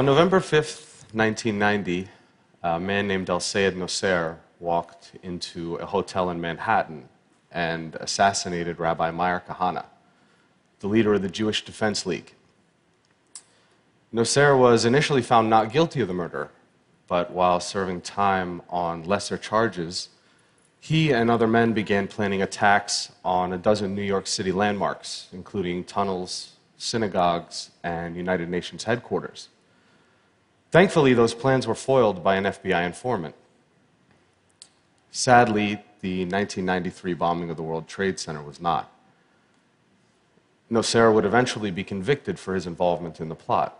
On November 5th, 1990, a man named El Sayed Nosair walked into a hotel in Manhattan and assassinated Rabbi Meir Kahane, the leader of the Jewish Defense League. Nosair was initially found not guilty of the murder, but while serving time on lesser charges, he and other men began planning attacks on a dozen New York City landmarks, including tunnels, synagogues, and United Nations headquarters. Thankfully, those plans were foiled by an FBI informant. Sadly, the 1993 bombing of the World Trade Center was not. Nosair would eventually be convicted for his involvement in the plot.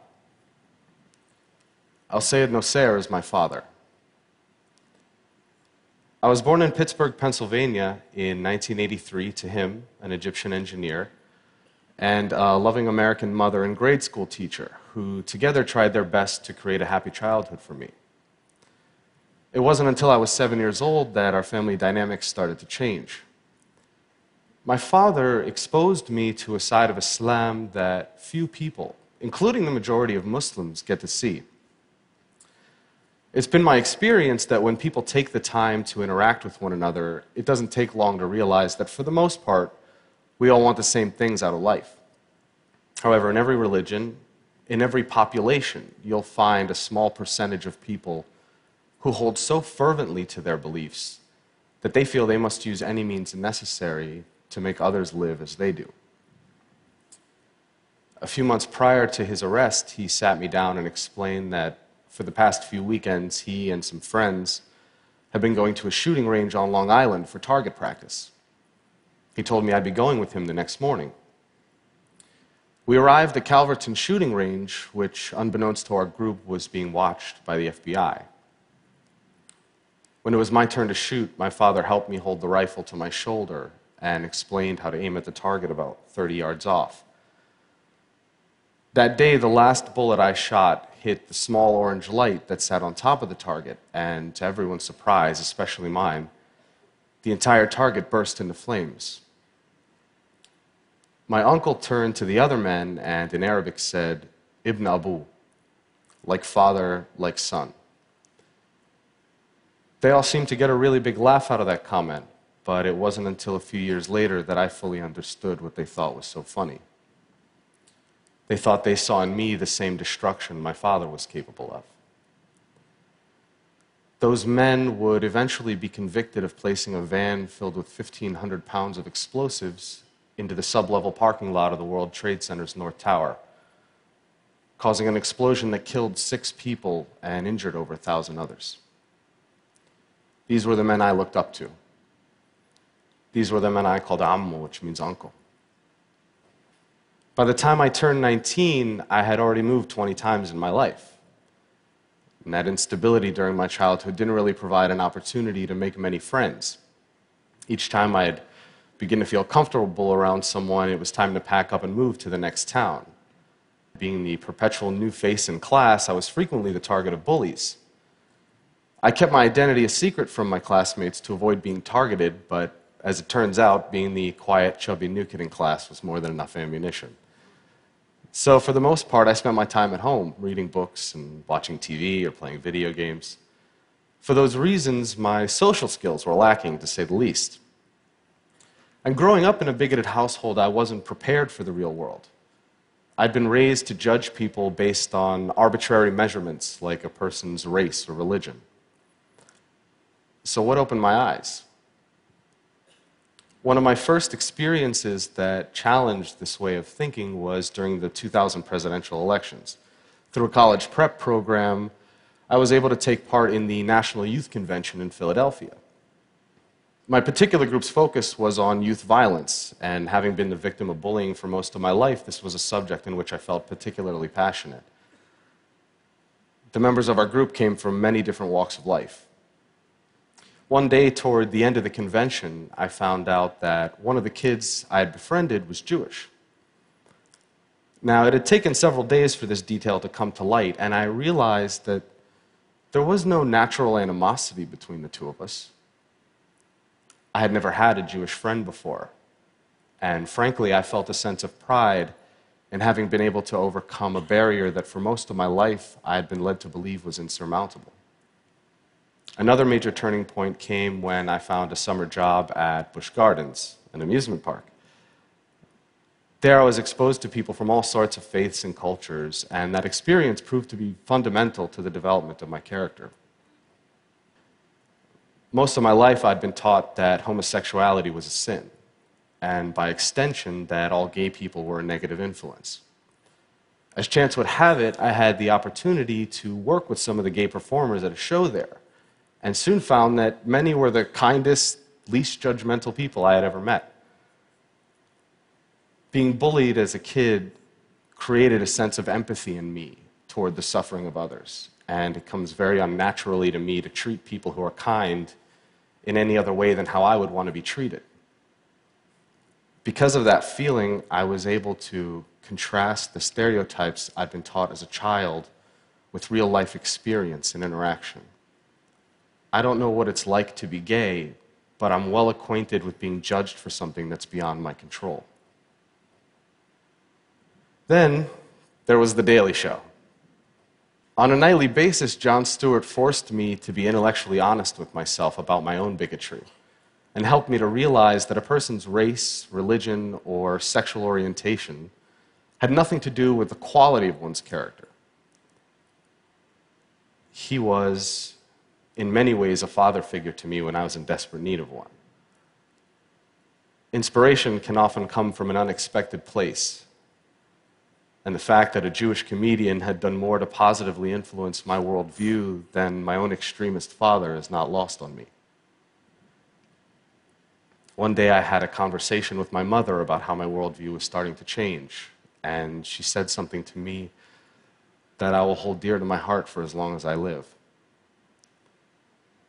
Al Sayed Nosair is my father. I was born in Pittsburgh, Pennsylvania in 1983 to him, an Egyptian engineer, and a loving American mother and grade school teacher who together tried their best to create a happy childhood for me. It wasn't until I was seven years old that our family dynamics started to change. My father exposed me to a side of Islam that few people, including the majority of Muslims, get to see. It's been my experience that when people take the time to interact with one another, it doesn't take long to realize that for the most part, we all want the same things out of life. However, in every religion, in every population, you'll find a small percentage of people who hold so fervently to their beliefs that they feel they must use any means necessary to make others live as they do. A few months prior to his arrest, he sat me down and explained that for the past few weekends, he and some friends had been going to a shooting range on Long Island for target practice. He told me I'd be going with him the next morning. We arrived at Calverton shooting range, which, unbeknownst to our group, was being watched by the FBI. When it was my turn to shoot, my father helped me hold the rifle to my shoulder and explained how to aim at the target about 30 yards off. That day, the last bullet I shot hit the small orange light that sat on top of the target, and to everyone's surprise, especially mine, the entire target burst into flames. My uncle turned to the other men and in Arabic said, Ibn Abu, like father, like son. They all seemed to get a really big laugh out of that comment, but it wasn't until a few years later that I fully understood what they thought was so funny. They thought they saw in me the same destruction my father was capable of. Those men would eventually be convicted of placing a van filled with 1,500 pounds of explosives into the sublevel parking lot of the World Trade Center's North Tower, causing an explosion that killed six people and injured over a thousand others. These were the men I looked up to. These were the men I called Ammu, which means uncle. By the time I turned 19, I had already moved 20 times in my life. And that instability during my childhood didn't really provide an opportunity to make many friends. Each time I'd begin to feel comfortable around someone, it was time to pack up and move to the next town. Being the perpetual new face in class, I was frequently the target of bullies. I kept my identity a secret from my classmates to avoid being targeted, but as it turns out, being the quiet, chubby new kid in class was more than enough ammunition. So, for the most part, I spent my time at home reading books and watching TV or playing video games. For those reasons, my social skills were lacking, to say the least. And growing up in a bigoted household, I wasn't prepared for the real world. I'd been raised to judge people based on arbitrary measurements like a person's race or religion. So, what opened my eyes? One of my first experiences that challenged this way of thinking was during the 2000 presidential elections. Through a college prep program, I was able to take part in the National Youth Convention in Philadelphia. My particular group's focus was on youth violence, and having been the victim of bullying for most of my life, this was a subject in which I felt particularly passionate. The members of our group came from many different walks of life. One day, toward the end of the convention, I found out that one of the kids I had befriended was Jewish. Now, it had taken several days for this detail to come to light, and I realized that there was no natural animosity between the two of us. I had never had a Jewish friend before, and frankly, I felt a sense of pride in having been able to overcome a barrier that for most of my life I had been led to believe was insurmountable. Another major turning point came when I found a summer job at Busch Gardens, an amusement park. There, I was exposed to people from all sorts of faiths and cultures, and that experience proved to be fundamental to the development of my character. Most of my life, I'd been taught that homosexuality was a sin, and by extension, that all gay people were a negative influence. As chance would have it, I had the opportunity to work with some of the gay performers at a show there, and soon found that many were the kindest, least judgmental people I had ever met. Being bullied as a kid created a sense of empathy in me toward the suffering of others, and it comes very unnaturally to me to treat people who are kind in any other way than how I would want to be treated. Because of that feeling, I was able to contrast the stereotypes I'd been taught as a child with real life experience and interaction. I don't know what it's like to be gay, but I'm well acquainted with being judged for something that's beyond my control. Then there was The Daily Show. On a nightly basis, Jon Stewart forced me to be intellectually honest with myself about my own bigotry and helped me to realize that a person's race, religion, or sexual orientation had nothing to do with the quality of one's character. He was, in many ways, a father figure to me when I was in desperate need of one. Inspiration can often come from an unexpected place. And the fact that a Jewish comedian had done more to positively influence my worldview than my own extremist father is not lost on me. One day I had a conversation with my mother about how my worldview was starting to change, and she said something to me that I will hold dear to my heart for as long as I live.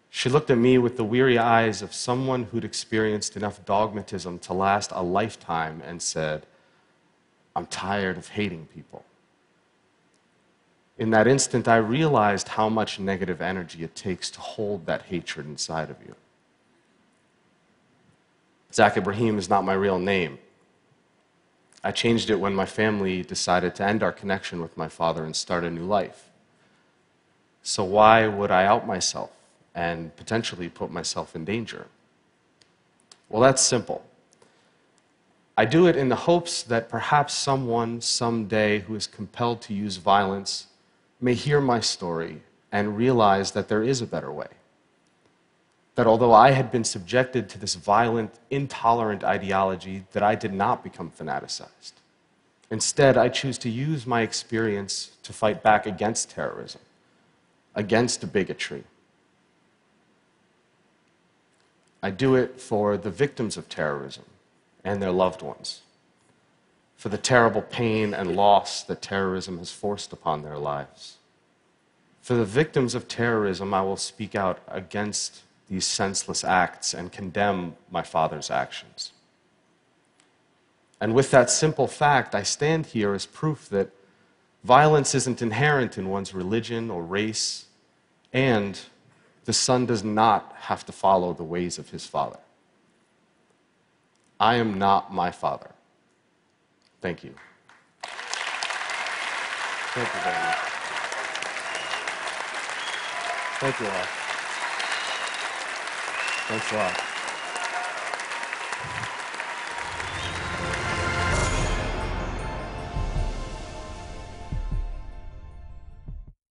She looked at me with the weary eyes of someone who'd experienced enough dogmatism to last a lifetime and said, I'm tired of hating people. In that instant, I realized how much negative energy it takes to hold that hatred inside of you. Zak Ebrahim is not my real name. I changed it when my family decided to end our connection with my father and start a new life. So, why would I out myself and potentially put myself in danger? Well, that's simple. I do it in the hopes that perhaps someone someday who is compelled to use violence may hear my story and realize that there is a better way that although I had been subjected to this violent, intolerant ideology, that I did not become fanaticized. Instead, I choose to use my experience to fight back against terrorism, against bigotry. I do it for the victims of terrorism and their loved ones, for the terrible pain and loss that terrorism has forced upon their lives. For the victims of terrorism, I will speak out against these senseless acts and condemn my father's actions. And with that simple fact, I stand here as proof that violence isn't inherent in one's religion or race, and the son does not have to follow the ways of his father. I am not my father. Thank you. Thank you very much. Thank you all. Thanks a lot.